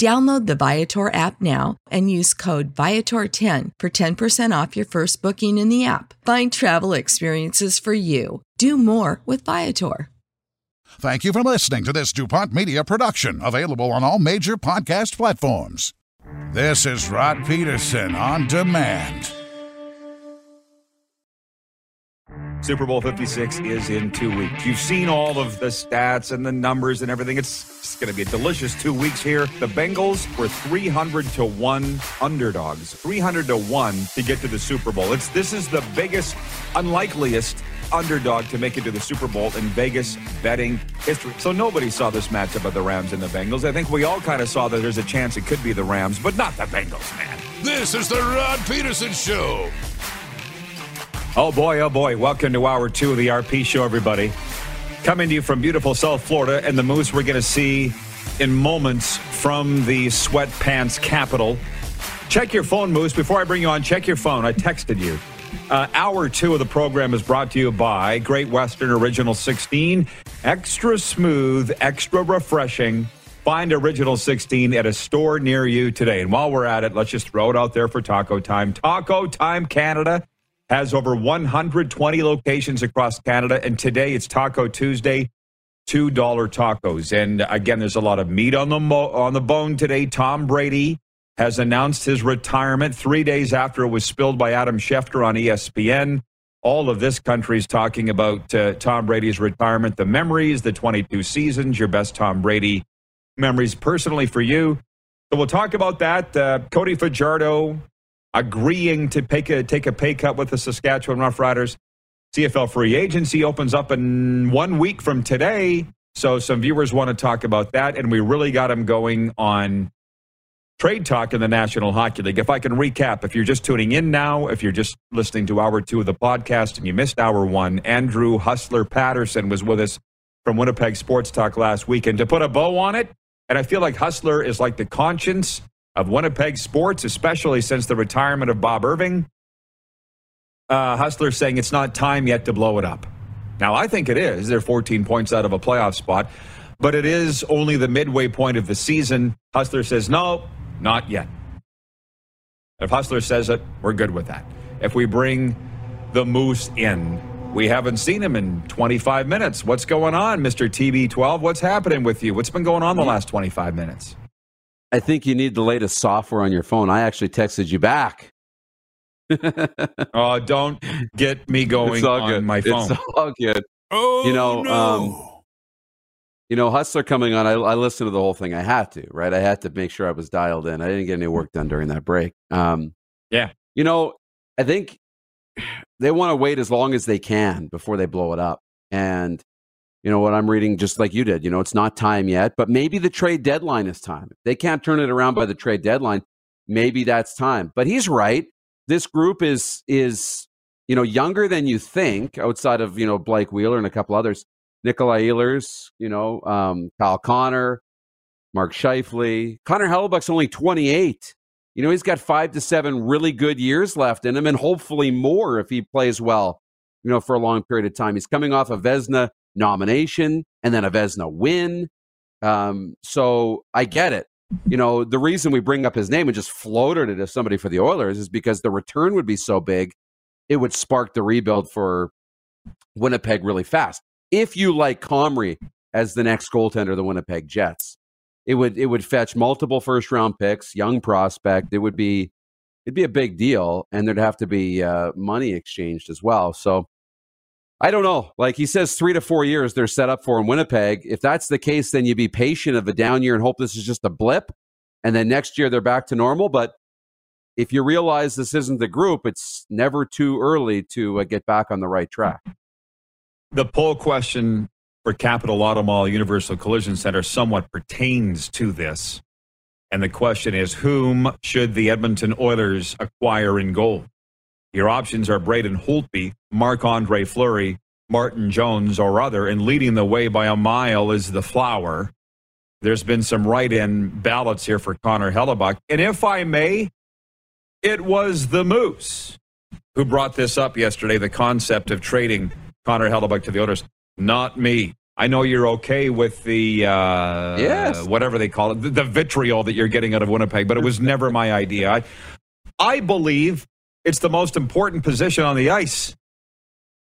Download the Viator app now and use code Viator10 for 10% off your first booking in the app. Find travel experiences for you. Do more with Viator. Thank you for listening to this DuPont Media production, available on all major podcast platforms. This is Rod Peterson on demand. Super Bowl 56 is in two weeks. You've seen all of the stats and the numbers and everything. It's, it's going to be a delicious two weeks here. The Bengals were 300 to 1 underdogs, 300 to 1 to get to the Super Bowl. It's This is the biggest, unlikeliest underdog to make it to the Super Bowl in Vegas betting history. So nobody saw this matchup of the Rams and the Bengals. I think we all kind of saw that there's a chance it could be the Rams, but not the Bengals, man. This is the Rod Peterson Show. Oh boy, oh boy. Welcome to hour two of the RP show, everybody. Coming to you from beautiful South Florida and the moose we're going to see in moments from the sweatpants capital. Check your phone, Moose. Before I bring you on, check your phone. I texted you. Uh, hour two of the program is brought to you by Great Western Original 16. Extra smooth, extra refreshing. Find Original 16 at a store near you today. And while we're at it, let's just throw it out there for Taco Time. Taco Time Canada has over 120 locations across Canada. And today it's Taco Tuesday, $2 tacos. And again, there's a lot of meat on the, mo- on the bone today. Tom Brady has announced his retirement three days after it was spilled by Adam Schefter on ESPN. All of this country is talking about uh, Tom Brady's retirement, the memories, the 22 seasons, your best Tom Brady memories personally for you. So we'll talk about that. Uh, Cody Fajardo agreeing to take a, take a pay cut with the Saskatchewan Roughriders. CFL free agency opens up in one week from today. So some viewers want to talk about that. And we really got them going on trade talk in the National Hockey League. If I can recap, if you're just tuning in now, if you're just listening to hour two of the podcast and you missed hour one, Andrew Hustler Patterson was with us from Winnipeg Sports Talk last week. And to put a bow on it, and I feel like Hustler is like the conscience of Winnipeg sports, especially since the retirement of Bob Irving. Uh, Hustler saying it's not time yet to blow it up. Now, I think it is. They're 14 points out of a playoff spot, but it is only the midway point of the season. Hustler says, no, not yet. If Hustler says it, we're good with that. If we bring the Moose in, we haven't seen him in 25 minutes. What's going on, Mr. TB12? What's happening with you? What's been going on the last 25 minutes? I think you need the latest software on your phone. I actually texted you back. oh, don't get me going on good. my phone. It's all good. Oh, You know, no. um, You know, Hustler coming on, I, I listened to the whole thing. I had to, right? I had to make sure I was dialed in. I didn't get any work done during that break. Um, Yeah. You know, I think they want to wait as long as they can before they blow it up. And, you know, what I'm reading, just like you did, you know, it's not time yet, but maybe the trade deadline is time. They can't turn it around by the trade deadline, maybe that's time. But he's right. This group is is you know younger than you think. Outside of you know Blake Wheeler and a couple others, Nikolai Ehlers, you know um, Kyle Connor, Mark Scheifele, Connor Hellebuyck's only 28. You know he's got five to seven really good years left in him, and hopefully more if he plays well. You know for a long period of time. He's coming off a Vezina nomination and then a Vezina win. Um, so I get it you know, the reason we bring up his name and just floated it as somebody for the Oilers is because the return would be so big, it would spark the rebuild for Winnipeg really fast. If you like Comrie as the next goaltender the Winnipeg Jets, it would it would fetch multiple first round picks, young prospect. It would be it'd be a big deal, and there'd have to be uh, money exchanged as well. So I don't know. Like he says, three to four years they're set up for in Winnipeg. If that's the case, then you'd be patient of a down year and hope this is just a blip. And then next year they're back to normal. But if you realize this isn't the group, it's never too early to uh, get back on the right track. The poll question for Capital Auto Universal Collision Center somewhat pertains to this. And the question is whom should the Edmonton Oilers acquire in gold? Your options are Braden Holtby, Marc Andre Fleury, Martin Jones, or other, and leading the way by a mile is the flower. There's been some write in ballots here for Connor Hellebuyck. And if I may, it was the Moose who brought this up yesterday the concept of trading Connor Hellebuyck to the Oilers. Not me. I know you're okay with the uh, yes. whatever they call it, the, the vitriol that you're getting out of Winnipeg, but it was never my idea. I, I believe it's the most important position on the ice.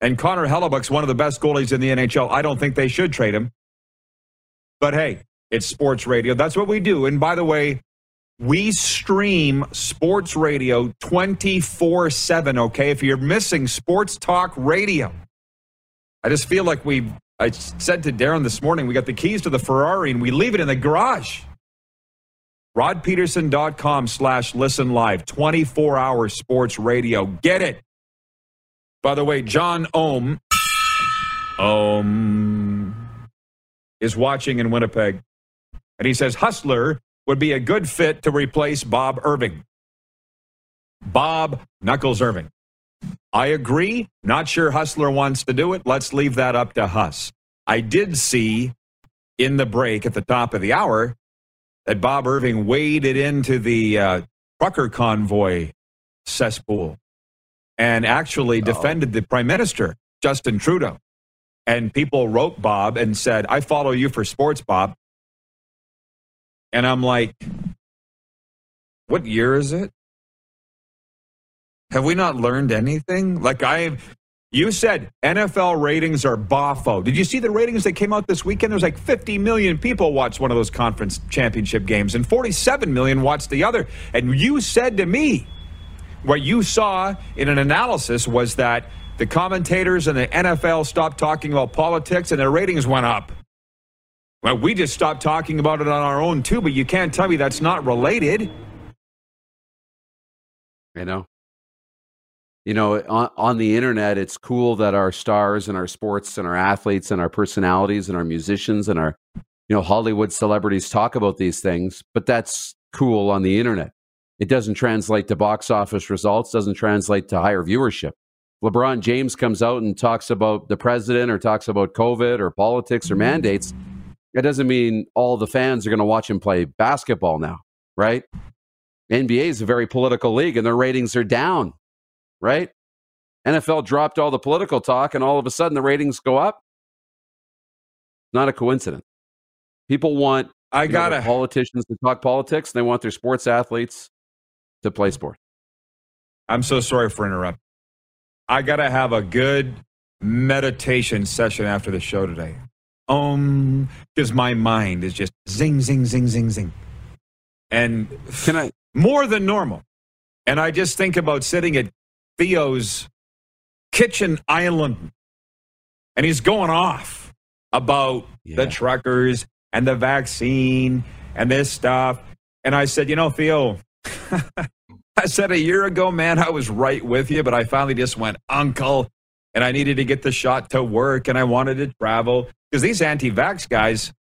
And Connor Hellebuyck's one of the best goalies in the NHL. I don't think they should trade him. But hey, it's sports radio. That's what we do. And by the way, we stream sports radio 24 7, okay? If you're missing sports talk radio, I just feel like we, I said to Darren this morning, we got the keys to the Ferrari and we leave it in the garage. RodPeterson.com slash listen live, 24 hour sports radio. Get it. By the way, John Ohm, Ohm is watching in Winnipeg. And he says Hustler would be a good fit to replace Bob Irving. Bob Knuckles Irving. I agree. Not sure Hustler wants to do it. Let's leave that up to Huss. I did see in the break at the top of the hour that Bob Irving waded into the uh, trucker convoy cesspool and actually defended the prime minister, Justin Trudeau. And people wrote Bob and said, I follow you for sports, Bob. And I'm like, what year is it? Have we not learned anything? Like I you said NFL ratings are boffo. Did you see the ratings that came out this weekend? There's like 50 million people watched one of those conference championship games, and 47 million watched the other. And you said to me, what you saw in an analysis was that the commentators and the NFL stopped talking about politics and their ratings went up. Well, we just stopped talking about it on our own too, but you can't tell me that's not related. I know, you know, on, on the internet, it's cool that our stars and our sports and our athletes and our personalities and our musicians and our, you know, Hollywood celebrities talk about these things, but that's cool on the internet. It doesn't translate to box office results, doesn't translate to higher viewership. LeBron James comes out and talks about the president or talks about COVID or politics or mandates. It doesn't mean all the fans are going to watch him play basketball now, right? NBA is a very political league and their ratings are down right? NFL dropped all the political talk, and all of a sudden the ratings go up. Not a coincidence. People want I got know, politicians to talk politics. They want their sports athletes to play sports. I'm so sorry for interrupting. I got to have a good meditation session after the show today. Um, because my mind is just zing, zing, zing, zing, zing, and can I more than normal. And I just think about sitting at Theo's kitchen island. And he's going off about yeah. the truckers and the vaccine and this stuff. And I said, you know, Theo, I said a year ago, man, I was right with you, but I finally just went, Uncle, and I needed to get the shot to work and I wanted to travel. Because these anti vax guys,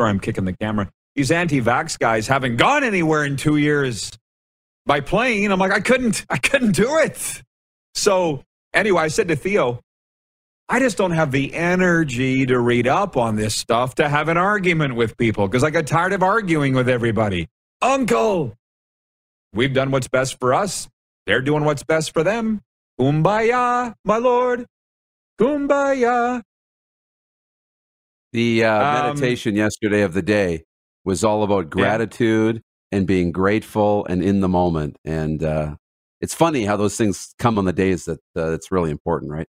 sorry, I'm kicking the camera. These anti vax guys haven't gone anywhere in two years. By plane. I'm like, I couldn't, I couldn't do it. So anyway, I said to Theo, I just don't have the energy to read up on this stuff to have an argument with people because I got tired of arguing with everybody. Uncle, we've done what's best for us. They're doing what's best for them. Kumbaya, my lord. Kumbaya. The uh, Um, meditation yesterday of the day was all about gratitude and being grateful and in the moment. And uh, it's funny how those things come on the days that uh, it's really important, right?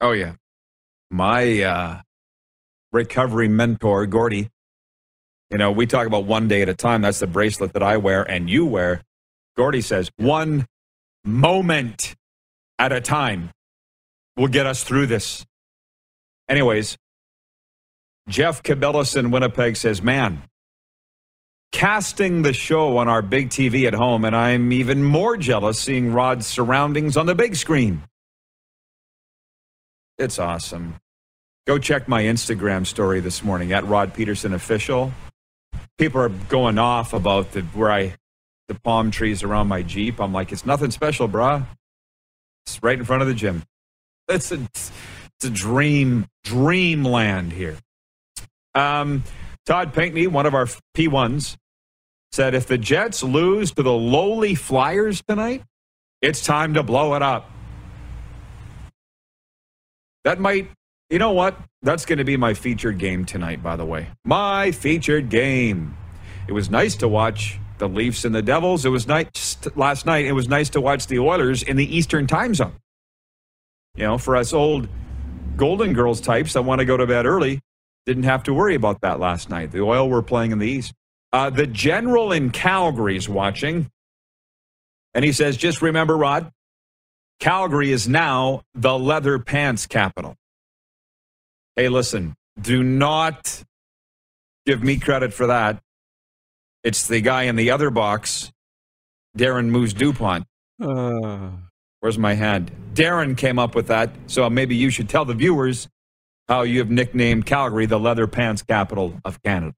Oh yeah. My uh recovery mentor, Gordy. You know, we talk about one day at a time. That's the bracelet that I wear and you wear. Gordy says one moment at a time will get us through this. Anyways, Jeff Cabellis in Winnipeg says, Man, casting the show on our big TV at home, and I'm even more jealous seeing Rod's surroundings on the big screen. It's awesome. Go check my Instagram story this morning at Rod Peterson Official. People are going off about the where I the palm trees around my Jeep. I'm like, it's nothing special, brah. It's right in front of the gym. It's a it's a dream dreamland here. Um, Todd Pinkney, one of our P1s, said if the Jets lose to the lowly Flyers tonight, it's time to blow it up. That might, you know what? That's going to be my featured game tonight, by the way. My featured game. It was nice to watch the Leafs and the Devils. It was nice last night. It was nice to watch the Oilers in the Eastern time zone. You know, for us old Golden Girls types that want to go to bed early, didn't have to worry about that last night. The Oil were playing in the East. Uh, the general in Calgary is watching, and he says, just remember, Rod, Calgary is now the leather pants capital. Hey, listen, do not give me credit for that. It's the guy in the other box, Darren Moose DuPont. Uh, Where's my hand? Darren came up with that, so maybe you should tell the viewers how you have nicknamed Calgary the leather pants capital of Canada.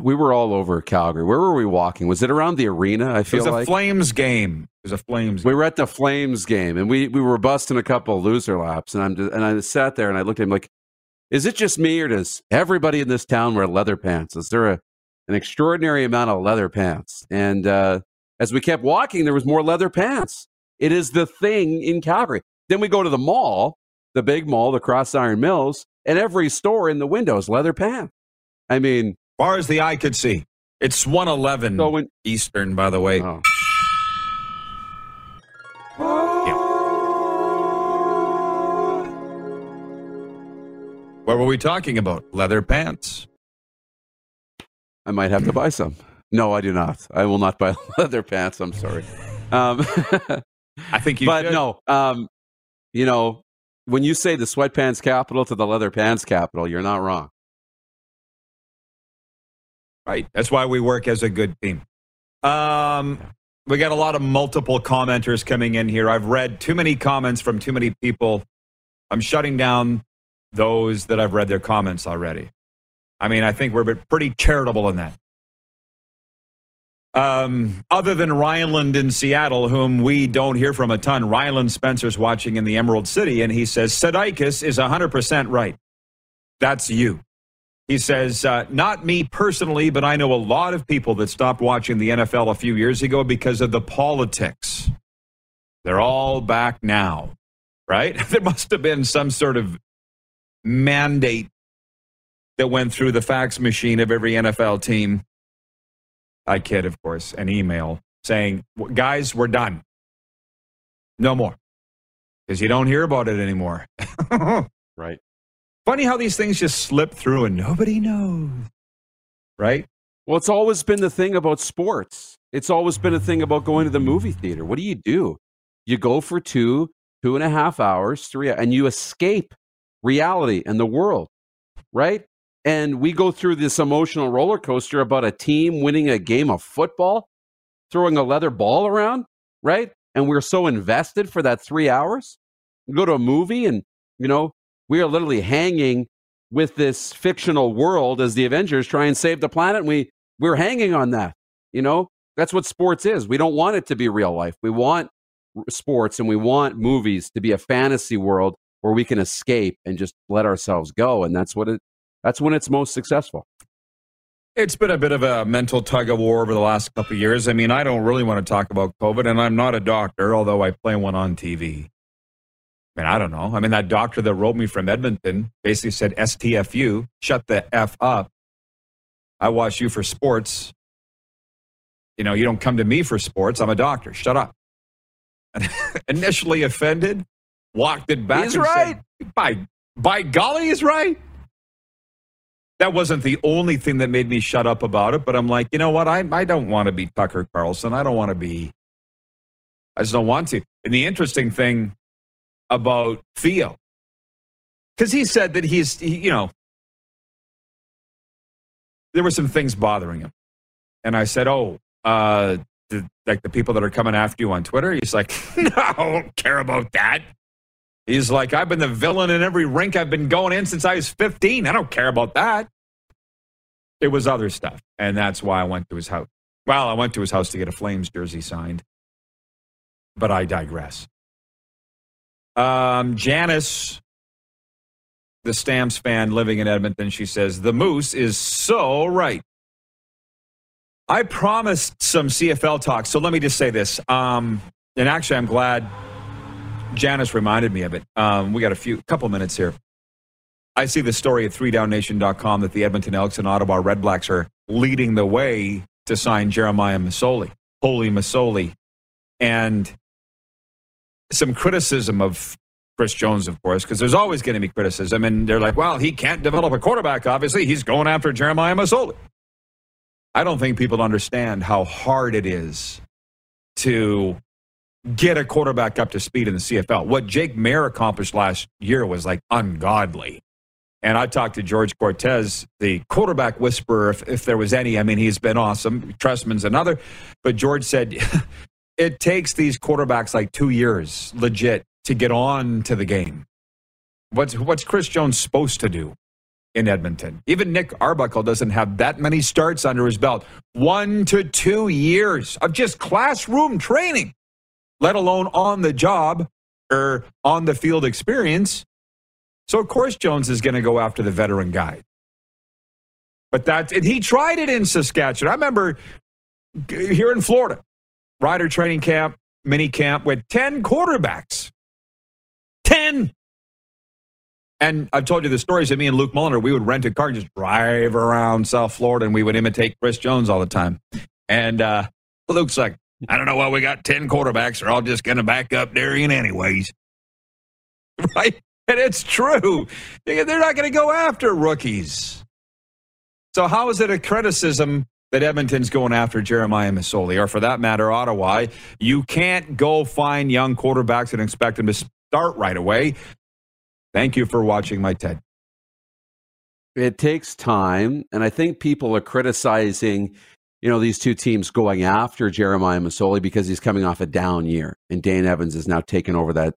We were all over Calgary. Where were we walking? Was it around the arena? I It feel was a like Flames game. It was a Flames we were at the Flames game, and we we were busting a couple loser laps, and I'm just, and I sat there and I looked at him like, is it just me or does everybody in this town wear leather pants? Is there a an extraordinary amount of leather pants? And uh, as we kept walking, there was more leather pants. It is the thing in Calgary. Then we go to the mall, the big mall, the Cross Iron Mills, and every store in the windows leather pants. I mean, far as the eye could see. It's 111 so when Eastern, by the way. oh. What were we talking about? Leather pants. I might have to buy some. No, I do not. I will not buy leather pants. I'm sorry. Um, I think you but should. no, um, you know, when you say the sweatpants capital to the leather pants capital, you're not wrong. Right. That's why we work as a good team. Um, we got a lot of multiple commenters coming in here. I've read too many comments from too many people. I'm shutting down those that I've read their comments already. I mean, I think we're pretty charitable in that. Um, other than Ryland in Seattle, whom we don't hear from a ton, Ryland Spencer's watching in the Emerald City, and he says Sadikis is 100% right. That's you. He says, uh, not me personally, but I know a lot of people that stopped watching the NFL a few years ago because of the politics. They're all back now, right? there must have been some sort of mandate that went through the fax machine of every NFL team. I kid, of course, an email saying, guys, we're done. No more. Because you don't hear about it anymore. Right. Funny how these things just slip through and nobody knows. Right? Well, it's always been the thing about sports. It's always been a thing about going to the movie theater. What do you do? You go for two, two and a half hours, three, and you escape reality and the world, right? And we go through this emotional roller coaster about a team winning a game of football, throwing a leather ball around, right? And we're so invested for that three hours. We go to a movie and, you know, we are literally hanging with this fictional world as the Avengers try and save the planet. And we we're hanging on that, you know. That's what sports is. We don't want it to be real life. We want sports and we want movies to be a fantasy world where we can escape and just let ourselves go. And that's what it. That's when it's most successful. It's been a bit of a mental tug of war over the last couple of years. I mean, I don't really want to talk about COVID, and I'm not a doctor, although I play one on TV. I mean, I don't know. I mean, that doctor that wrote me from Edmonton basically said, STFU, shut the F up. I watch you for sports. You know, you don't come to me for sports. I'm a doctor. Shut up. Initially offended, walked it back. He's right. Said, by, by golly, he's right. That wasn't the only thing that made me shut up about it, but I'm like, you know what? I, I don't want to be Tucker Carlson. I don't want to be, I just don't want to. And the interesting thing about Theo, because he said that he's, he, you know, there were some things bothering him. And I said, oh, uh, the, like the people that are coming after you on Twitter? He's like, no, I don't care about that. He's like, I've been the villain in every rink I've been going in since I was 15. I don't care about that. It was other stuff. And that's why I went to his house. Well, I went to his house to get a Flames jersey signed. But I digress. Um, Janice, the Stamps fan living in Edmonton, she says, The Moose is so right. I promised some CFL talk, so let me just say this. Um, and actually, I'm glad Janice reminded me of it. Um, we got a few couple minutes here. I see the story at 3downnation.com that the Edmonton Elks and Ottawa Redblacks are leading the way to sign Jeremiah Masoli, Holy Masoli, and some criticism of Chris Jones, of course, because there's always going to be criticism. And they're like, well, he can't develop a quarterback, obviously. He's going after Jeremiah Masoli. I don't think people understand how hard it is to get a quarterback up to speed in the CFL. What Jake Maier accomplished last year was like ungodly. And I talked to George Cortez, the quarterback whisperer, if, if there was any. I mean, he's been awesome. Trestman's another. But George said it takes these quarterbacks like two years, legit, to get on to the game. What's, what's Chris Jones supposed to do? in Edmonton. Even Nick Arbuckle doesn't have that many starts under his belt. One to two years of just classroom training, let alone on the job or on the field experience. So, of course, Jones is going to go after the veteran guy. But that, and he tried it in Saskatchewan. I remember here in Florida, rider training camp, mini camp with 10 quarterbacks. 10. And I've told you the stories of me and Luke Mulliner. We would rent a car and just drive around South Florida, and we would imitate Chris Jones all the time. And uh, Luke's like, I don't know why we got 10 quarterbacks. They're all just going to back up Darian anyways. Right? And it's true. They're not going to go after rookies. So, how is it a criticism that Edmonton's going after Jeremiah Masoli, or for that matter, Ottawa? You can't go find young quarterbacks and expect them to start right away. Thank you for watching my TED. It takes time, and I think people are criticizing, you know, these two teams going after Jeremiah Masoli because he's coming off a down year, and Dane Evans is now taking over that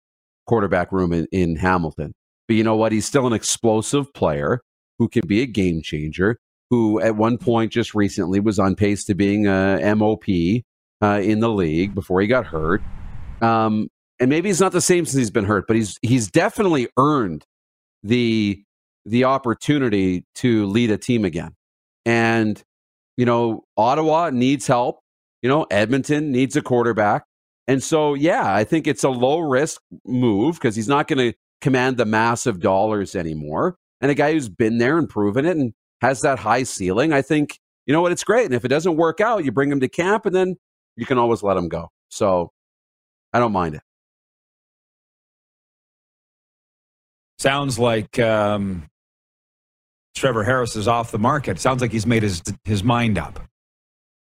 quarterback room in, in Hamilton. But you know what? He's still an explosive player who can be a game changer. Who at one point just recently was on pace to being a MOP uh, in the league before he got hurt. Um, and maybe he's not the same since he's been hurt, but he's he's definitely earned the the opportunity to lead a team again. And you know, Ottawa needs help. You know, Edmonton needs a quarterback. And so, yeah, I think it's a low risk move because he's not going to command the massive dollars anymore. And a guy who's been there and proven it and has that high ceiling, I think, you know what, it's great. And if it doesn't work out, you bring him to camp and then you can always let him go. So I don't mind it. Sounds like um, Trevor Harris is off the market. Sounds like he's made his his mind up,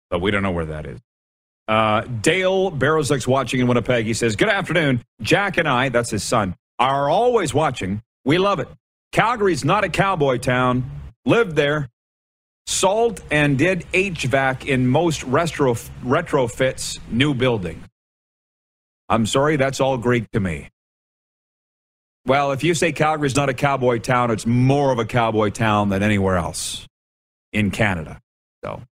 but we don't know where that is. Uh, Dale Barrowslick's watching in Winnipeg. He says, "Good afternoon, Jack and I. That's his son. Are always watching. We love it. Calgary's not a cowboy town. Lived there, salt and did HVAC in most retro retrofits new building. I'm sorry, that's all Greek to me. Well, if you say Calgary's not a cowboy town, it's more of a cowboy town than anywhere else in Canada. So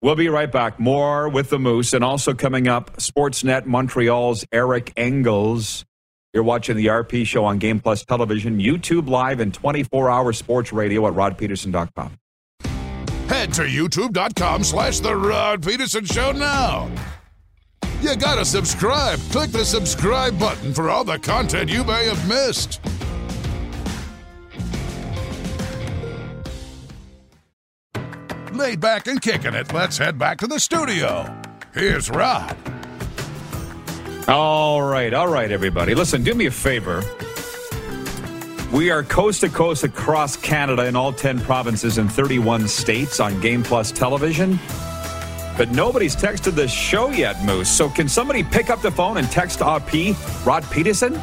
We'll be right back. More with the Moose, and also coming up, Sportsnet Montreal's Eric Engels. You're watching the RP show on Game Plus Television, YouTube Live, and 24 hour sports radio at rodpeterson.com. Head to youtube.com slash The Rod Peterson Show now. You gotta subscribe. Click the subscribe button for all the content you may have missed. Laid back and kicking it, let's head back to the studio. Here's Rod. All right, all right, everybody. Listen, do me a favor. We are coast to coast across Canada in all 10 provinces and 31 states on Game Plus television. But nobody's texted the show yet, Moose. So can somebody pick up the phone and text RP, Rod Peterson,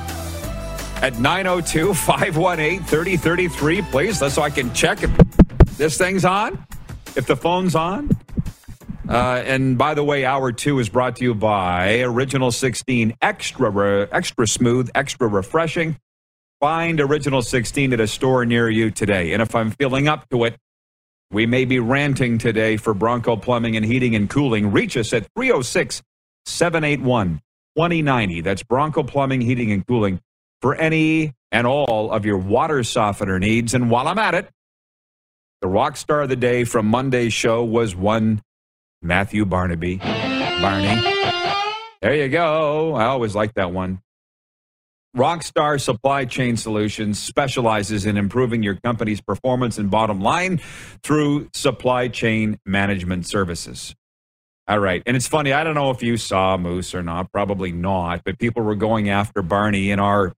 at 902 518 3033, please, That's so I can check if this thing's on, if the phone's on. Uh, and by the way, hour two is brought to you by Original 16 Extra, re- extra smooth, extra refreshing. Find Original 16 at a store near you today. And if I'm feeling up to it, we may be ranting today for Bronco Plumbing and Heating and Cooling. Reach us at 306 781 2090. That's Bronco Plumbing, Heating and Cooling for any and all of your water softener needs. And while I'm at it, the rock star of the day from Monday's show was one Matthew Barnaby. Barney. There you go. I always like that one. Rockstar Supply Chain Solutions specializes in improving your company's performance and bottom line through supply chain management services. All right. And it's funny, I don't know if you saw Moose or not, probably not, but people were going after Barney in our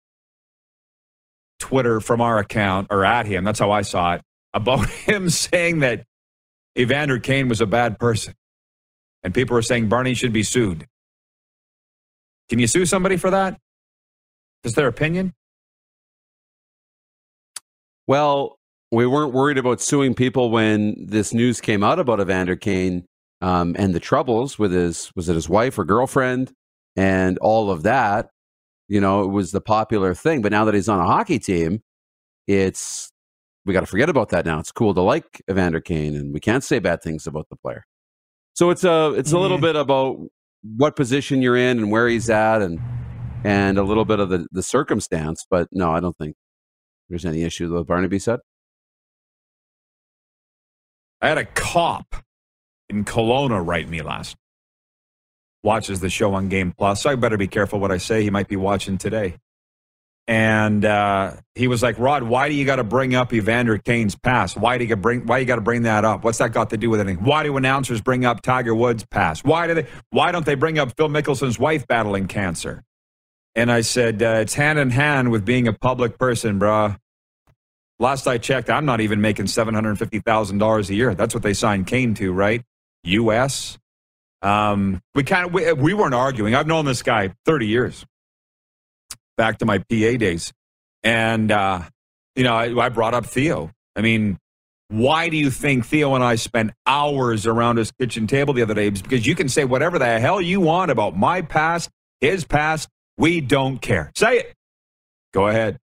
Twitter from our account or at him. That's how I saw it about him saying that Evander Kane was a bad person. And people were saying Barney should be sued. Can you sue somebody for that? Is their opinion? Well, we weren't worried about suing people when this news came out about Evander Kane um, and the troubles with his was it his wife or girlfriend and all of that. You know, it was the popular thing. But now that he's on a hockey team, it's we got to forget about that now. It's cool to like Evander Kane, and we can't say bad things about the player. So it's a it's a little mm-hmm. bit about what position you're in and where he's at, and and a little bit of the the circumstance. But no, I don't think there's any issue with what Barnaby said. I had a cop in Kelowna write me last. Watches the show on Game Plus, so I better be careful what I say. He might be watching today. And uh, he was like, "Rod, why do you got to bring up Evander Kane's past? Why do you bring? Why you got to bring that up? What's that got to do with anything? Why do announcers bring up Tiger Woods' past? Why do they? Why don't they bring up Phil Mickelson's wife battling cancer?" And I said, uh, "It's hand in hand with being a public person, bruh. Last I checked, I'm not even making seven hundred fifty thousand dollars a year. That's what they signed Kane to, right? U.S. Um, we kind of we, we weren't arguing. I've known this guy thirty years." Back to my PA days. And, uh, you know, I, I brought up Theo. I mean, why do you think Theo and I spent hours around his kitchen table the other day? Because you can say whatever the hell you want about my past, his past. We don't care. Say it. Go ahead.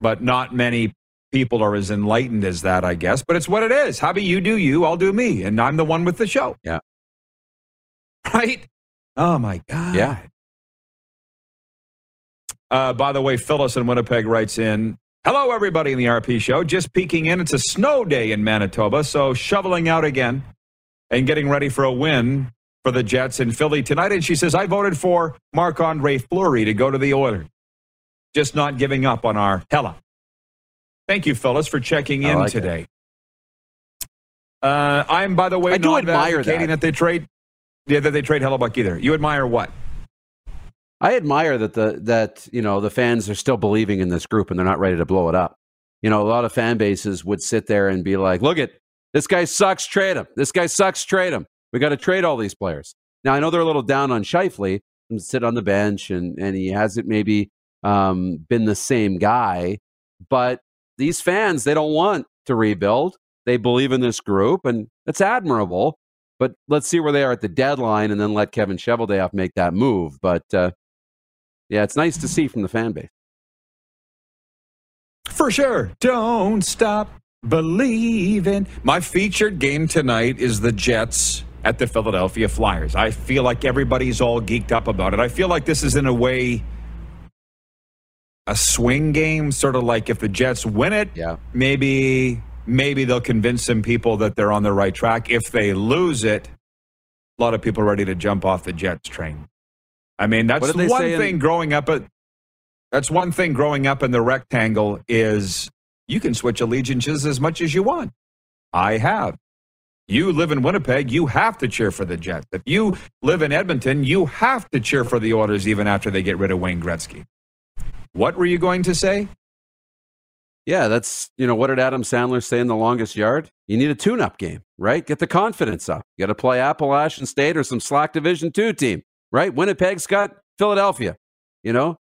But not many people are as enlightened as that, I guess. But it's what it is. How about you do you? I'll do me. And I'm the one with the show. Yeah. Right? Oh, my God. Yeah. Uh, by the way, Phyllis in Winnipeg writes in Hello, everybody in the RP show. Just peeking in. It's a snow day in Manitoba, so shoveling out again and getting ready for a win for the Jets in Philly tonight. And she says, I voted for Marc Andre Fleury to go to the Oilers. Just not giving up on our Hella. Thank you, Phyllis, for checking in like today. Uh, I'm, by the way, I do not admire advocating that. that they trade. Yeah, that they trade Hellebuyck either. You admire what? I admire that the that you know the fans are still believing in this group and they're not ready to blow it up. You know, a lot of fan bases would sit there and be like, "Look at this guy sucks, trade him. This guy sucks, trade him. We got to trade all these players." Now I know they're a little down on Scheifele and sit on the bench and and he hasn't maybe um, been the same guy, but these fans they don't want to rebuild. They believe in this group and it's admirable. But let's see where they are at the deadline and then let Kevin Cheveldayoff make that move. But uh, yeah, it's nice to see from the fan base. For sure. Don't stop believing. My featured game tonight is the Jets at the Philadelphia Flyers. I feel like everybody's all geeked up about it. I feel like this is, in a way, a swing game, sort of like if the Jets win it, Yeah. maybe maybe they'll convince some people that they're on the right track. If they lose it, a lot of people are ready to jump off the Jets train. I mean, that's they one say in- thing growing up at that's one thing growing up in the rectangle is you can switch allegiances as much as you want. I have. You live in Winnipeg, you have to cheer for the Jets. If you live in Edmonton, you have to cheer for the Oilers even after they get rid of Wayne Gretzky. What were you going to say? Yeah, that's, you know, what did Adam Sandler say in The Longest Yard? You need a tune up game, right? Get the confidence up. You got to play Appalachian State or some slack Division two team, right? Winnipeg's got Philadelphia, you know?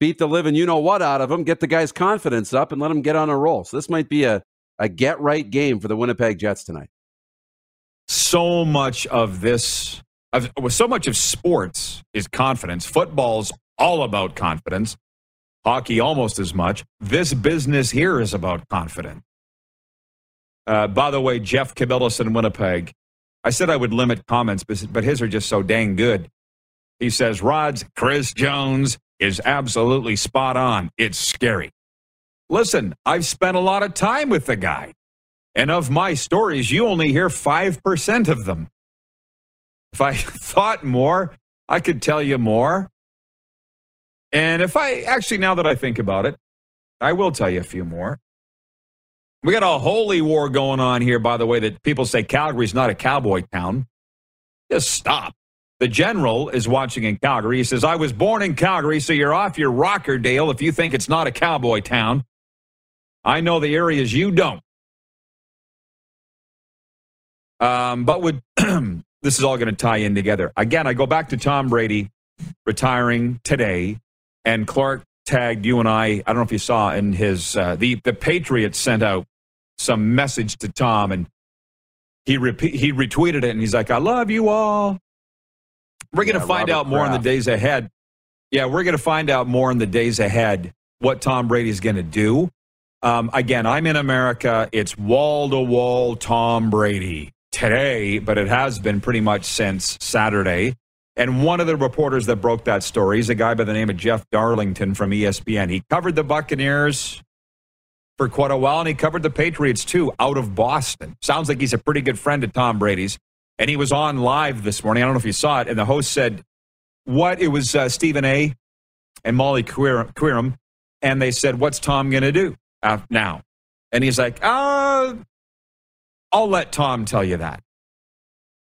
Beat the living you know what out of them, get the guy's confidence up, and let him get on a roll. So this might be a, a get right game for the Winnipeg Jets tonight. so much of this well, so much of sports is confidence football's all about confidence hockey almost as much this business here is about confidence uh, by the way jeff Cabillas in winnipeg i said i would limit comments but but his are just so dang good he says rods chris jones is absolutely spot on it's scary listen i've spent a lot of time with the guy and of my stories, you only hear 5% of them. If I thought more, I could tell you more. And if I actually, now that I think about it, I will tell you a few more. We got a holy war going on here, by the way, that people say Calgary's not a cowboy town. Just stop. The general is watching in Calgary. He says, I was born in Calgary, so you're off your rocker, Dale, if you think it's not a cowboy town. I know the areas you don't. Um, but would this is all going to tie in together. Again, I go back to Tom Brady retiring today, and Clark tagged you and I. I don't know if you saw in his uh, the the Patriots sent out some message to Tom, and he repeat, he retweeted it, and he's like, "I love you all." We're going to find Robert out more in the days ahead. Yeah, we're going to find out more in the days ahead what Tom Brady's going to do. Um, again, I'm in America. It's wall to wall Tom Brady today, but it has been pretty much since Saturday. And one of the reporters that broke that story is a guy by the name of Jeff Darlington from ESPN. He covered the Buccaneers for quite a while, and he covered the Patriots too out of Boston. Sounds like he's a pretty good friend of Tom Brady's. And he was on live this morning. I don't know if you saw it. And the host said, What? It was uh, Stephen A. and Molly Qerim. And they said, What's Tom going to do now? And he's like, uh, I'll let Tom tell you that.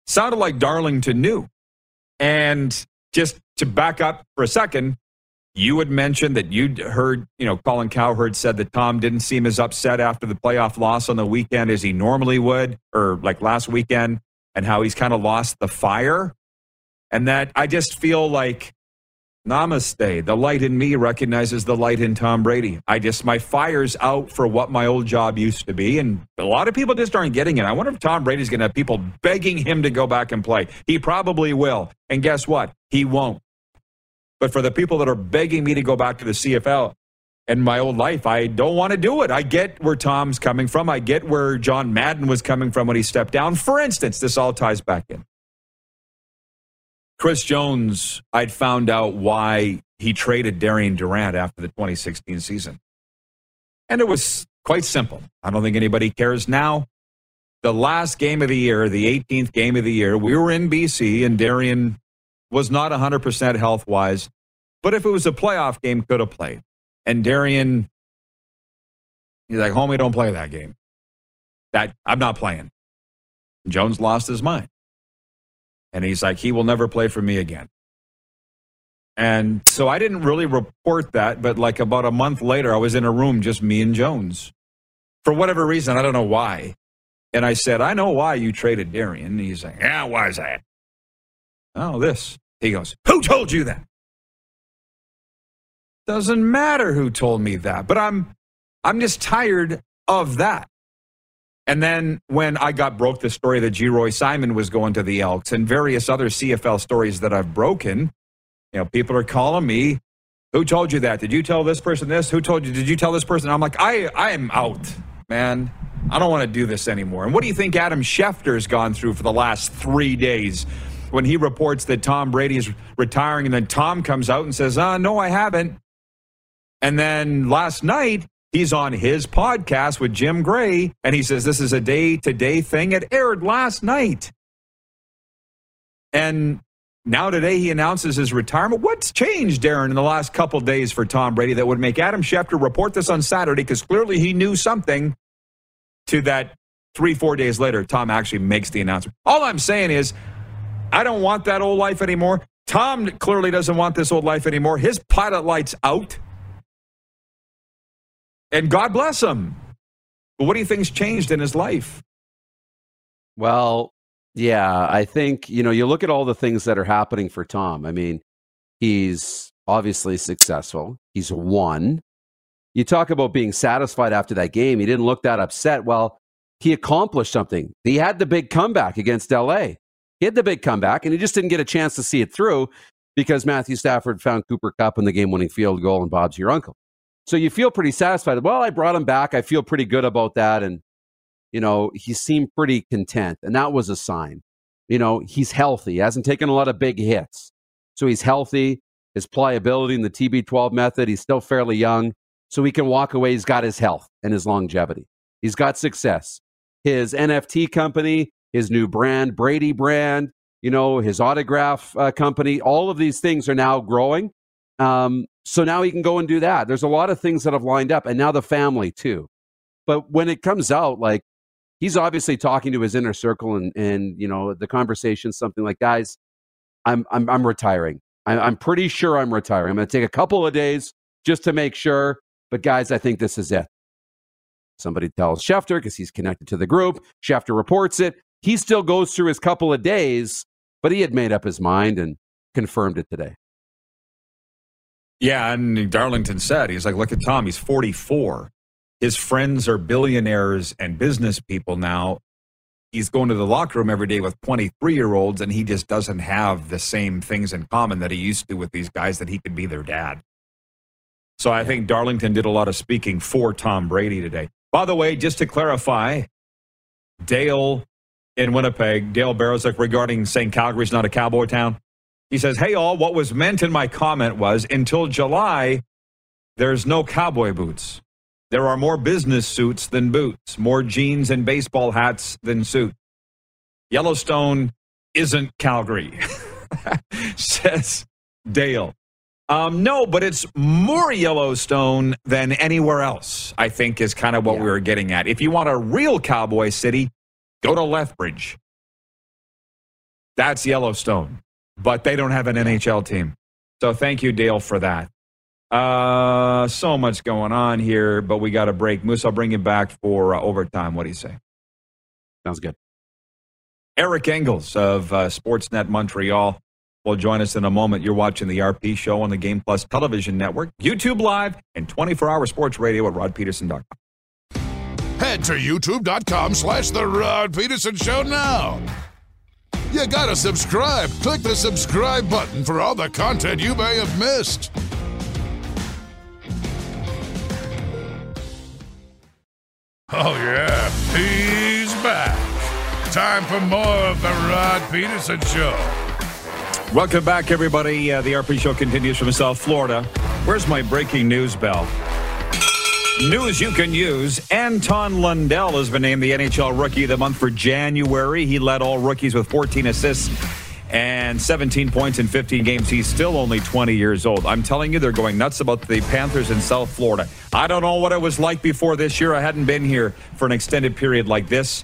Sounded like Darlington knew. And just to back up for a second, you had mentioned that you'd heard, you know, Colin Cowherd said that Tom didn't seem as upset after the playoff loss on the weekend as he normally would, or like last weekend, and how he's kind of lost the fire. And that I just feel like Namaste. The light in me recognizes the light in Tom Brady. I just, my fire's out for what my old job used to be. And a lot of people just aren't getting it. I wonder if Tom Brady's going to have people begging him to go back and play. He probably will. And guess what? He won't. But for the people that are begging me to go back to the CFL and my old life, I don't want to do it. I get where Tom's coming from. I get where John Madden was coming from when he stepped down. For instance, this all ties back in. Chris Jones, I'd found out why he traded Darian Durant after the 2016 season. And it was quite simple. I don't think anybody cares now. The last game of the year, the 18th game of the year, we were in BC and Darian was not 100% health wise, but if it was a playoff game, could have played. And Darian, he's like, homie, don't play that game. That I'm not playing. Jones lost his mind. And he's like, he will never play for me again. And so I didn't really report that, but like about a month later, I was in a room, just me and Jones. For whatever reason, I don't know why. And I said, I know why you traded Darian. And he's like, Yeah, why is that? Oh, this. He goes, Who told you that? Doesn't matter who told me that, but I'm I'm just tired of that. And then when I got broke the story that Geroy Simon was going to the Elks and various other CFL stories that I've broken, you know, people are calling me, who told you that? Did you tell this person this? Who told you? Did you tell this person? I'm like, I, I am out. man. I don't want to do this anymore. And what do you think Adam Schefter's gone through for the last three days when he reports that Tom Brady is retiring and then Tom comes out and says, uh, no, I haven't. And then last night, he's on his podcast with Jim Gray and he says, this is a day to day thing. It aired last night. And now today he announces his retirement. What's changed, Darren, in the last couple days for Tom Brady that would make Adam Schefter report this on Saturday? Because clearly he knew something to that three, four days later, Tom actually makes the announcement. All I'm saying is, I don't want that old life anymore. Tom clearly doesn't want this old life anymore. His pilot light's out. And God bless him. But what do you think's changed in his life? Well, yeah, I think, you know, you look at all the things that are happening for Tom. I mean, he's obviously successful. He's won. You talk about being satisfied after that game. He didn't look that upset. Well, he accomplished something. He had the big comeback against LA. He had the big comeback, and he just didn't get a chance to see it through because Matthew Stafford found Cooper Kupp in the game winning field goal, and Bob's your uncle. So you feel pretty satisfied. Well, I brought him back. I feel pretty good about that. And, you know, he seemed pretty content. And that was a sign. You know, he's healthy. He hasn't taken a lot of big hits. So he's healthy. His pliability in the TB12 method, he's still fairly young. So he can walk away. He's got his health and his longevity. He's got success. His NFT company, his new brand, Brady brand, you know, his autograph uh, company, all of these things are now growing. Um, so now he can go and do that. There's a lot of things that have lined up, and now the family too. But when it comes out, like he's obviously talking to his inner circle, and and you know the conversation, something like, guys, I'm I'm I'm retiring. I'm, I'm pretty sure I'm retiring. I'm going to take a couple of days just to make sure. But guys, I think this is it. Somebody tells Schefter because he's connected to the group. Schefter reports it. He still goes through his couple of days, but he had made up his mind and confirmed it today. Yeah, and Darlington said, he's like, look at Tom, he's 44. His friends are billionaires and business people now. He's going to the locker room every day with 23 year olds, and he just doesn't have the same things in common that he used to with these guys that he could be their dad. So I think Darlington did a lot of speaking for Tom Brady today. By the way, just to clarify, Dale in Winnipeg, Dale Barrowsick regarding saying Calgary's not a cowboy town. He says, Hey, all, what was meant in my comment was until July, there's no cowboy boots. There are more business suits than boots, more jeans and baseball hats than suits. Yellowstone isn't Calgary, says Dale. Um, no, but it's more Yellowstone than anywhere else, I think is kind of what yeah. we were getting at. If you want a real cowboy city, go to Lethbridge. That's Yellowstone but they don't have an NHL team. So thank you, Dale, for that. Uh, so much going on here, but we got a break. Moose, I'll bring you back for uh, overtime. What do you say? Sounds good. Eric Engels of uh, Sportsnet Montreal will join us in a moment. You're watching the RP show on the Game Plus television network, YouTube Live, and 24-hour sports radio at rodpeterson.com. Head to youtube.com slash The Rod Peterson Show now. You gotta subscribe. Click the subscribe button for all the content you may have missed. Oh, yeah, he's back. Time for more of the Rod Peterson Show. Welcome back, everybody. Uh, the RP Show continues from South Florida. Where's my breaking news bell? News you can use. Anton Lundell has been named the NHL Rookie of the Month for January. He led all rookies with 14 assists and 17 points in 15 games. He's still only 20 years old. I'm telling you, they're going nuts about the Panthers in South Florida. I don't know what it was like before this year. I hadn't been here for an extended period like this.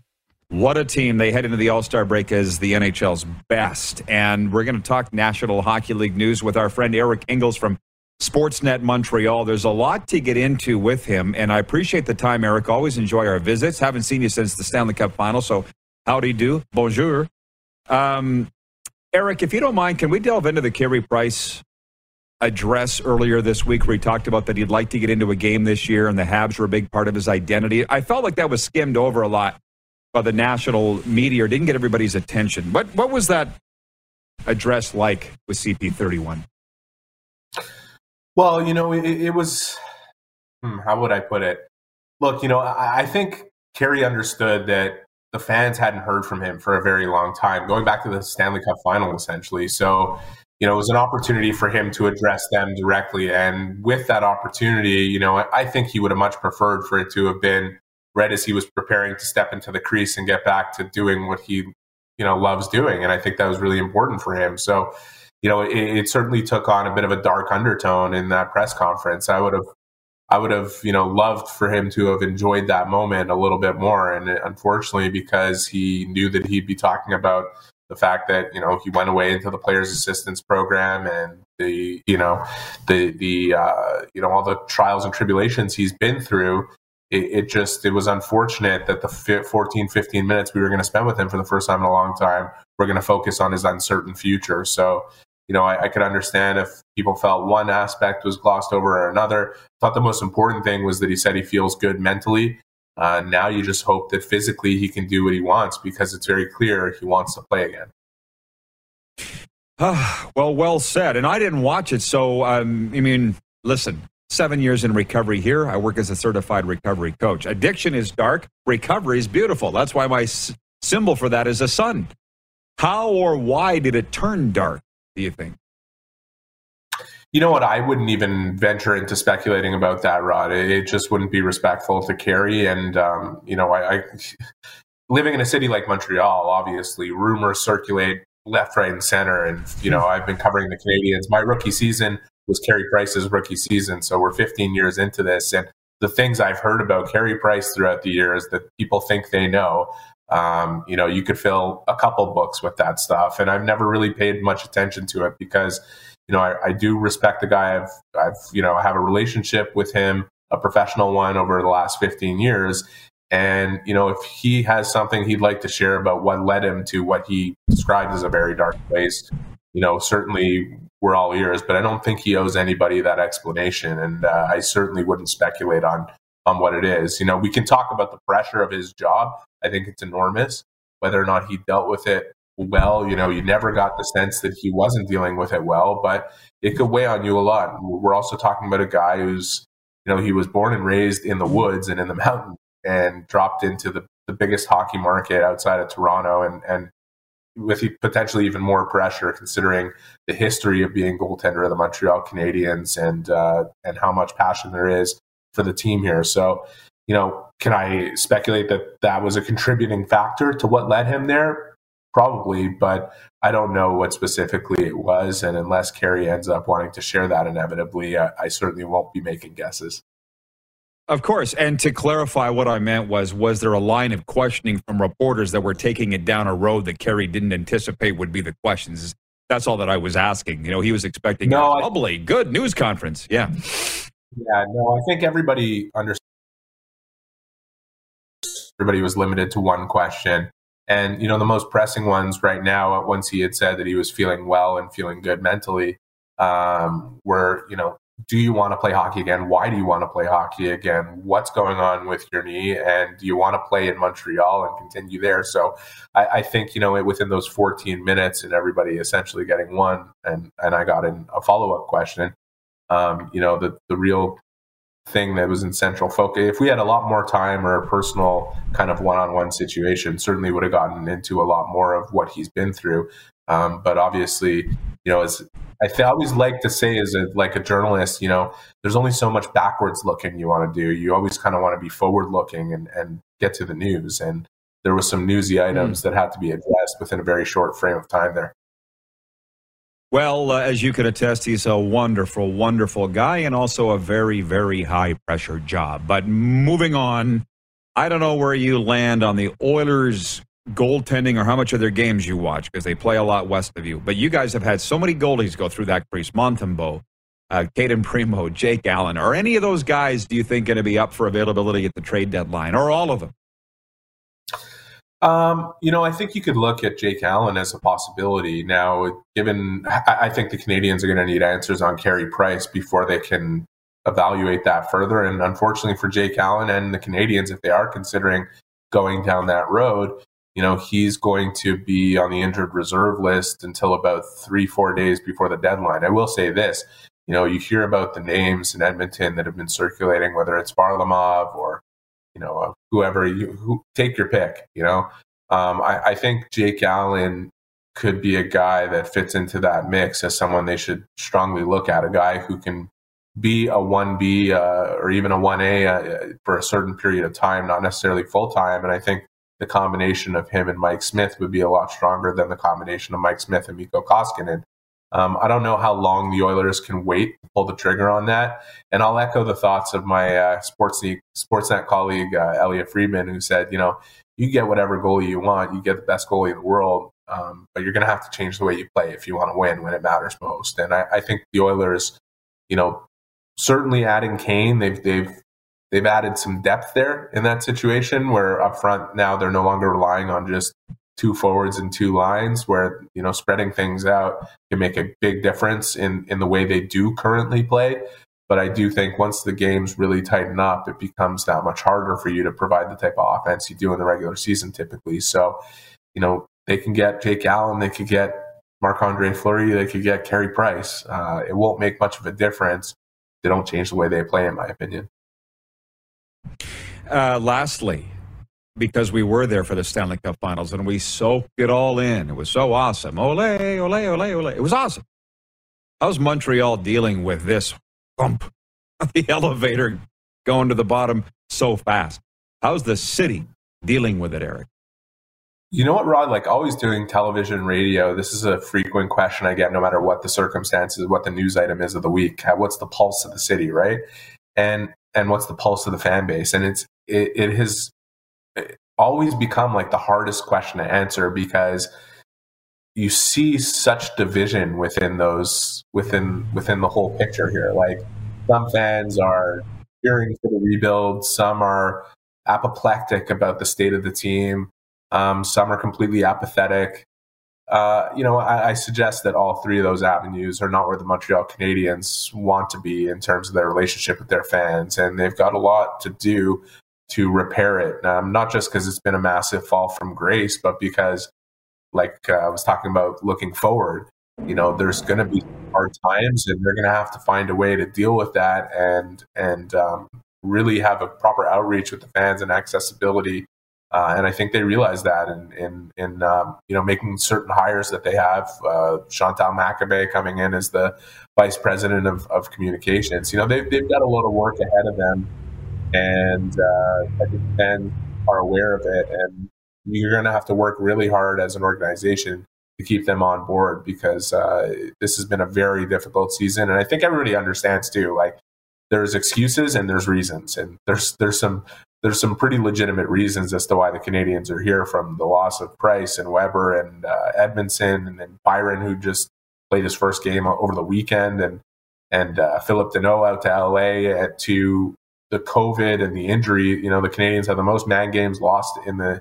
What a team. They head into the All Star break as the NHL's best. And we're going to talk National Hockey League news with our friend Eric Engels from Sportsnet Montreal. There's a lot to get into with him, and I appreciate the time, Eric. Always enjoy our visits. Haven't seen you since the Stanley Cup final, so howdy do. Bonjour. Um, Eric, if you don't mind, can we delve into the Carey Price address earlier this week where he talked about that he'd like to get into a game this year and the Habs were a big part of his identity? I felt like that was skimmed over a lot by the national media didn't get everybody's attention. What, what was that address like with CP31? Well, you know, it, it was, hmm, how would I put it? look, you know, I, I think Carey understood that the fans hadn't heard from him for a very long time, going back to the Stanley Cup final, essentially. So, you know, it was an opportunity for him to address them directly. And with that opportunity, you know, I think he would have much preferred for it to have been read as he was preparing to step into the crease and get back to doing what he, you know, loves doing. And I think that was really important for him. So, you know, it, it certainly took on a bit of a dark undertone in that press conference. I would have I would have, you know, loved for him to have enjoyed that moment a little bit more. And unfortunately, because he knew that he'd be talking about the fact that you know he went away into the players assistance program and the you know the the uh, you know all the trials and tribulations he's been through it, it, just it was unfortunate that the 14 15 minutes we were going to spend with him for the first time in a long time we're going to focus on his uncertain future so you know, I, I, could understand if people felt one aspect was glossed over or another. I thought the most important thing was that he said he feels good mentally. Uh, now you just hope that physically he can do what he wants because it's very clear he wants to play again. well, well said. And I didn't watch it, so um, I mean, listen. Seven years in recovery here. I work as a certified recovery coach. Addiction is dark. Recovery is beautiful. That's why my s- symbol for that is a sun. How or why did it turn dark? Do you think? You know what? I wouldn't even venture into speculating about that, Rod. It, just wouldn't be respectful to Carey. And um, you know, I, I living in a city like Montreal, obviously, rumors circulate left, right, and center. And you know, I've been covering the Canadiens. My rookie season was Carey Price's rookie season, so we're 15 years into this, and the things I've heard about Carey Price throughout the years that people think they know um, you know, you could fill a couple books with that stuff, and I've never really paid much attention to it because, you know, I, I do respect the guy. I've, I've, you know, have a relationship with him, a professional one over the last 15 years, and you know, if he has something he'd like to share about what led him to what he described as a very dark place, you know, certainly we're all ears. But I don't think he owes anybody that explanation, and uh, I certainly wouldn't speculate on on what it is. You know, we can talk about the pressure of his job. I think it's enormous. Whether or not he dealt with it well, you know, you never got the sense that he wasn't dealing with it well, but it could weigh on you a lot. We're also talking about a guy who's, you know, he was born and raised in the woods and in the mountains and dropped into the, the biggest hockey market outside of Toronto and, and with potentially even more pressure considering the history of being goaltender of the Montreal Canadiens and uh, and how much passion there is for the team here. So, you know, can I speculate that that was a contributing factor to what led him there? Probably, but I don't know what specifically it was. And unless Carey ends up wanting to share that inevitably, I, I certainly won't be making guesses. Of course. And to clarify, what I meant was, was there a line of questioning from reporters that were taking it down a road that Carey didn't anticipate would be the questions? That's all that I was asking. You know, he was expecting no, a bubbly, good news conference. Yeah. Yeah, no, I think everybody understood. Everybody was limited to one question. And, you know, the most pressing ones right now, once he had said that he was feeling well and feeling good mentally, um, were, you know, do you want to play hockey again? Why do you want to play hockey again? What's going on with your knee? And do you want to play in Montreal and continue there? So I, I think, you know, within those 14 minutes and everybody essentially getting one, and, and I got in a follow up question, um, you know, the, the real thing that was in central focus. If we had a lot more time or a personal kind of one-on-one situation, certainly would have gotten into a lot more of what he's been through. Um, but obviously, you know, as I th- always like to say as a, like a journalist, you know, there's only so much backwards looking you want to do. You always kind of want to be forward looking and, and get to the news. And there was some newsy items mm. that had to be addressed within a very short frame of time there. Well, uh, as you can attest, he's a wonderful, wonderful guy and also a very, very high pressure job. But moving on, I don't know where you land on the Oilers goaltending or how much of their games you watch because they play a lot west of you. But you guys have had so many goalies go through that crease Montembeault, uh, Cayden Primeau, Jake Allen. Are any of those guys, do you think, going to be up for availability at the trade deadline or all of them? Um, you know, I think you could look at Jake Allen as a possibility. Now, given I think the Canadiens are going to need answers on Carey Price before they can evaluate that further. And unfortunately for Jake Allen and the Canadiens, if they are considering going down that road, you know, he's going to be on the injured reserve list until about three, four days before the deadline. I will say this, you know, you hear about the names in Edmonton that have been circulating, whether it's Varlamov or you know, whoever you who, take your pick. You know, um, I, I think Jake Allen could be a guy that fits into that mix as someone they should strongly look at. A guy who can be a 1B uh, or even a 1A uh, for a certain period of time, not necessarily full time. And I think the combination of him and Mike Smith would be a lot stronger than the combination of Mike Smith and Mikko Koskinen. Um, I don't know how long the Oilers can wait to pull the trigger on that. And I'll echo the thoughts of my uh, Sportsnet, Sportsnet colleague, uh, Elliotte Friedman, who said, you know, you get whatever goalie you want, you get the best goalie in the world, um, but you're going to have to change the way you play if you want to win when it matters most. And I, I think the Oilers, you know, certainly adding Kane, they've they've they've added some depth there in that situation where up front now they're no longer relying on just two forwards and two lines where you know spreading things out can make a big difference in in the way they do currently play but I do think once the games really tighten up, it becomes that much harder for you to provide the type of offense you do in the regular season typically. So, you know, they can get Jake Allen, they could get Marc Andre Fleury, they could get Carey Price. Uh, it won't make much of a difference. They don't change the way they play, in my opinion. Uh, lastly, because we were there for the Stanley Cup Finals and we soaked it all in. It was so awesome. Ole, ole, ole, ole. It was awesome. How's Montreal dealing with this bump the elevator going to the bottom so fast? How's the city dealing with it, Eric? You know what, Rod? Like always doing television, radio, this is a frequent question I get no matter what the circumstances, what the news item is of the week. What's the pulse of the city, right? And and what's the pulse of the fan base? And it's it, it has always become like the hardest question to answer because you see such division within those within within the whole picture here. Like some fans are cheering for the rebuild, some are apoplectic about the state of the team, um, some are completely apathetic. Uh, you know, I, I, suggest that all three of those avenues are not where the Montreal Canadiens want to be in terms of their relationship with their fans, and they've got a lot to do to repair it. Um, not just because it's been a massive fall from grace, but because, like uh, I was talking about, looking forward, you know, there's going to be hard times, and they're going to have to find a way to deal with that and and um, really have a proper outreach with the fans and accessibility. Uh, and I think they realize that in in, in um, you know making certain hires that they have. Uh, Chantal Machabée coming in as the vice president of, of communications. You know they've they've got a lot of work ahead of them and uh, fans are aware of it. And you're going to have to work really hard as an organization to keep them on board because uh, this has been a very difficult season. And I think everybody understands too. Like there's excuses and there's reasons, and there's there's some there's some pretty legitimate reasons as to why the Canadiens are here, from the loss of Price and Weber and uh, Edmundson, and then Byron, who just played his first game over the weekend, and and uh, Phillip Danault out to LA to the COVID and the injury, you know, the Canadiens have the most man games lost in the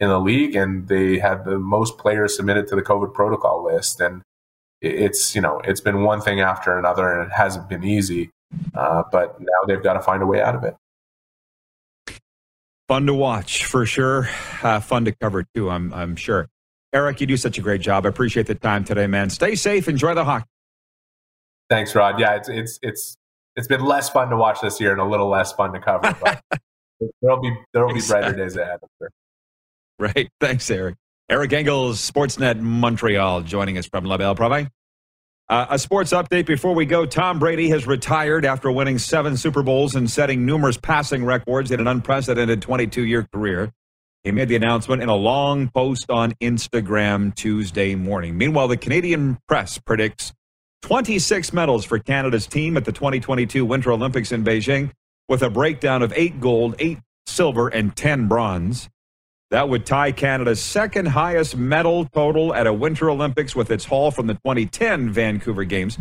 in the league, and they had the most players submitted to the COVID protocol list. And it's you know it's been one thing after another, and it hasn't been easy. Uh, but now they've got to find a way out of it. Fun to watch for sure. Uh, fun to cover too. I'm I'm sure. Eric, you do such a great job. I appreciate the time today, man. Stay safe. Enjoy the hockey. Thanks, Rod. Yeah, it's it's it's it's been less fun to watch this year and a little less fun to cover. But there'll be there'll be brighter days ahead. Sure. Right. Thanks, Eric. Eric Engels, Sportsnet Montreal, joining us from La Belle Province. Uh, a sports update before we go. Tom Brady has retired after winning seven Super Bowls and setting numerous passing records in an unprecedented 22 year career. He made the announcement in a long post on Instagram Tuesday morning. Meanwhile, the Canadian press predicts 26 medals for Canada's team at the 2022 Winter Olympics in Beijing, with a breakdown of eight gold, eight silver, and 10 bronze. That would tie Canada's second highest medal total at a Winter Olympics with its haul from the 2010 Vancouver Games.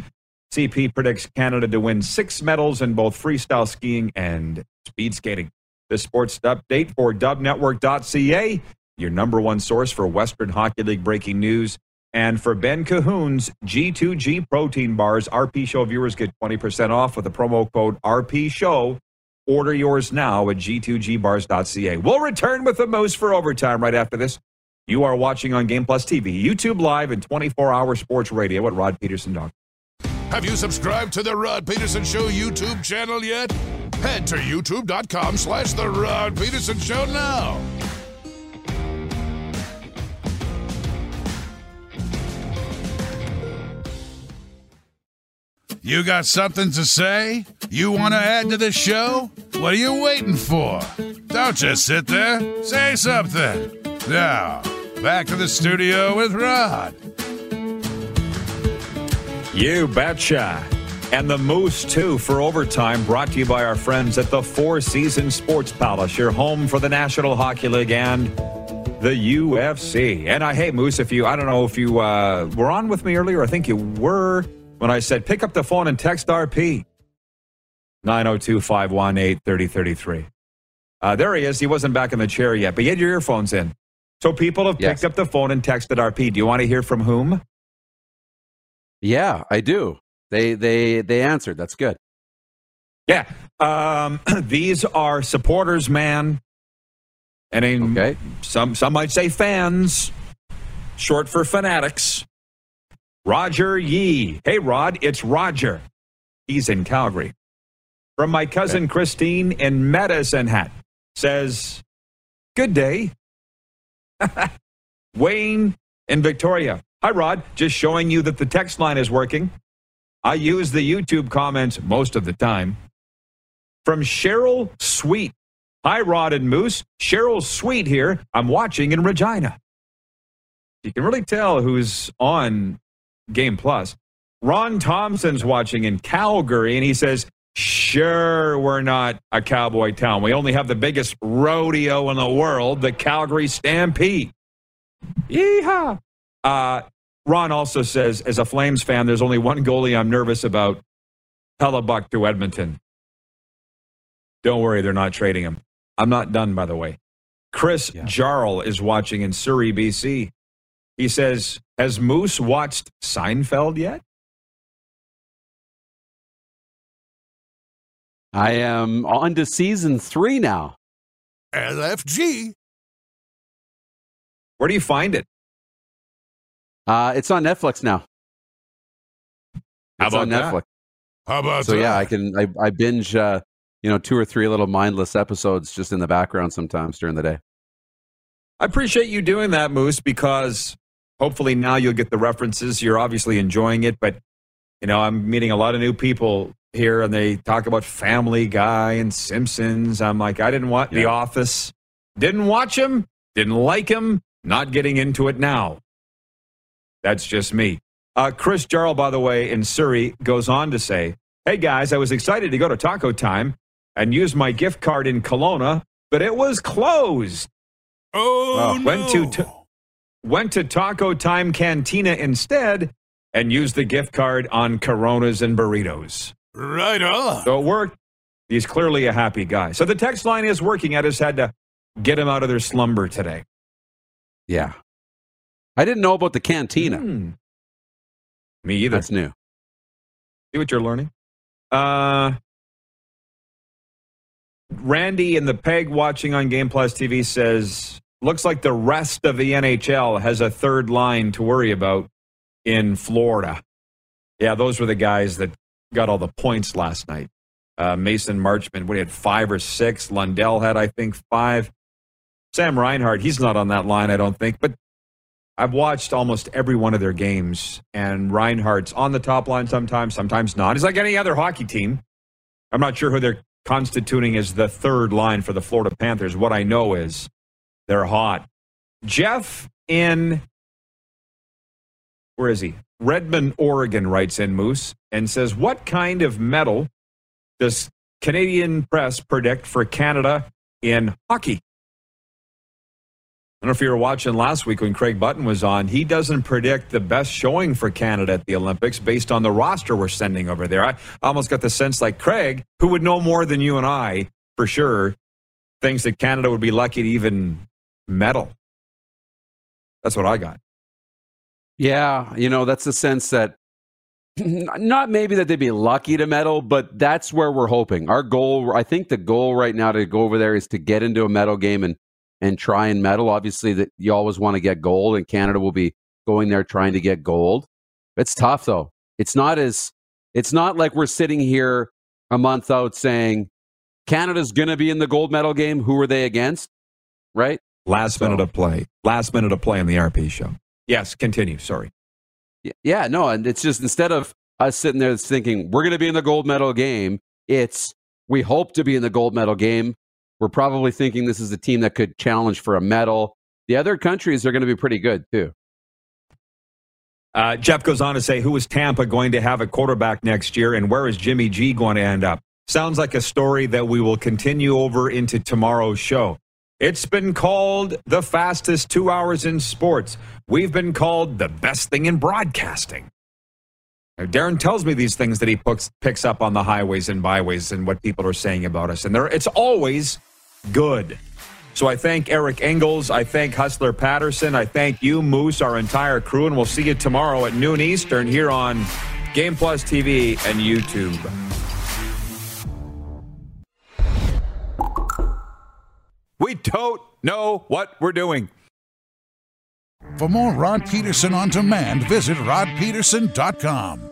CP predicts Canada to win six medals in both freestyle skiing and speed skating. The sports update for dubnetwork.ca, your number one source for Western Hockey League breaking news. And for Ben Cahoon's G2G protein bars, RP Show viewers get 20% off with the promo code RP Show. Order yours now at g2gbars.ca. We'll return with the most for overtime right after this. You are watching on Game Plus TV, YouTube Live, and 24 hour sports radio at rodpeterson.com. Have you subscribed to the Rod Peterson Show YouTube channel yet? Head to youtube.com slash The Rod Peterson Show now. You got something to say? You want to add to the show? What are you waiting for? Don't just sit there. Say something. Now, back to the studio with Rod. You betcha. And the Moose, too, for overtime, brought to you by our friends at the Four Seasons Sports Palace, your home for the National Hockey League and the UFC. And I, hey, Moose, if you, I don't know if you uh, were on with me earlier, I think you were when I said pick up the phone and text RP 902 518 3033. Uh, there he is. He wasn't back in the chair yet, but you had your earphones in. So people have Yes. picked up the phone and texted RP. Do you want to hear from whom? Yeah, I do. They they they answered. That's good. Yeah. Um, these are supporters, man. And in, Okay. some some might say fans, short for fanatics. Roger Yee. Hey, Rod, it's Roger. He's in Calgary. From my cousin Christine in Medicine Hat says, Good day. Wayne in Victoria. Hi, Rod. Just showing you that the text line is working. I use the YouTube comments most of the time. From Cheryl Sweet. Hi, Rod and Moose. Cheryl Sweet here. I'm watching in Regina. You can really tell who's on Game Plus. Ron Thompson's watching in Calgary, and he says, Sure, we're not a cowboy town. We only have the biggest rodeo in the world, the Calgary Stampede. Yeehaw. Uh, Ron also says, as a Flames fan, there's only one goalie I'm nervous about Hellebuyck to Edmonton. Don't worry, they're not trading him. I'm not done, by the way. Chris Yeah. Jarl is watching in Surrey, BC. He says, Has Moose watched Seinfeld yet? I am on to season three now. LFG. Where do you find it? Uh, it's on Netflix now. How It's on about that? Netflix. How about So that? yeah, I can I, I binge uh, you know two or three little mindless episodes just in the background sometimes during the day. I appreciate you doing that, Moose, because hopefully now you'll get the references. You're obviously enjoying it, but you know, I'm meeting a lot of new people here and they talk about Family Guy and Simpsons. I'm like, I didn't watch The Office. Didn't watch him, didn't like him, not getting into it now. That's just me. Uh, Chris Jarl, by the way, in Surrey, goes on to say, Hey guys, I was excited to go to Taco Time and use my gift card in Kelowna, but it was closed. Oh, Uh, went to t- went to Taco Time Cantina instead and used the gift card on Coronas and burritos. right on. So it worked. He's clearly a happy guy. So the text line is working. I just had to get him out of their slumber today. Yeah, I didn't know about the cantina. Hmm. Me either. That's new. See what you're learning. Uh, Randy in the Peg watching on Game Plus TV says, looks like the rest of the NHL has a third line to worry about in Florida. Yeah, those were the guys that got all the points last night. Uh, Mason Marchment, we had five or six. Lundell had, I think, five. Sam Reinhart, he's not on that line, I don't think, but I've watched almost every one of their games, and Reinhart's on the top line sometimes, sometimes not. He's like any other hockey team. I'm not sure who they're constituting as the third line for the Florida Panthers. What I know is they're hot. Jeff in, where is he? Redmond, Oregon writes in Moose and says, What kind of medal does Canadian press predict for Canada in hockey? I don't know if you were watching last week when Craig Button was on. He doesn't predict the best showing for Canada at the Olympics based on the roster we're sending over there. I almost got the sense like Craig, who would know more than you and I for sure, thinks that Canada would be lucky to even medal. That's what I got. Yeah, you know that's the sense that not maybe that they'd be lucky to medal, but that's where we're hoping. Our goal, I think, the goal right now to go over there is to get into a medal game and and try and medal. Obviously, that you always want to get gold, and Canada will be going there trying to get gold. It's tough though. It's not as it's not like we're sitting here a month out saying, Canada's going to be in the gold medal game. Who are they against? Right? Last So- minute of play. Last minute of play on the RP show. Yes, continue. Sorry. Yeah, no, and it's just instead of us sitting there thinking we're going to be in the gold medal game, it's we hope to be in the gold medal game. We're probably thinking this is a team that could challenge for a medal. The other countries are going to be pretty good too. Uh, Jeff goes on to say, Who is Tampa going to have a quarterback next year, and where is Jimmy G going to end up? Sounds like a story that we will continue over into tomorrow's show. It's been called the fastest two hours in sports. We've been called the best thing in broadcasting. Now, Darren tells me these things that he picks, picks up on the highways and byways and what people are saying about us, and it's always good. So I thank Eric Engels. I thank Hustler Patterson. I thank you, Moose, our entire crew, and we'll see you tomorrow at noon Eastern here on Game Plus TV and YouTube. We don't know what we're doing. For more Rod Peterson on demand, visit rodpeterson.com.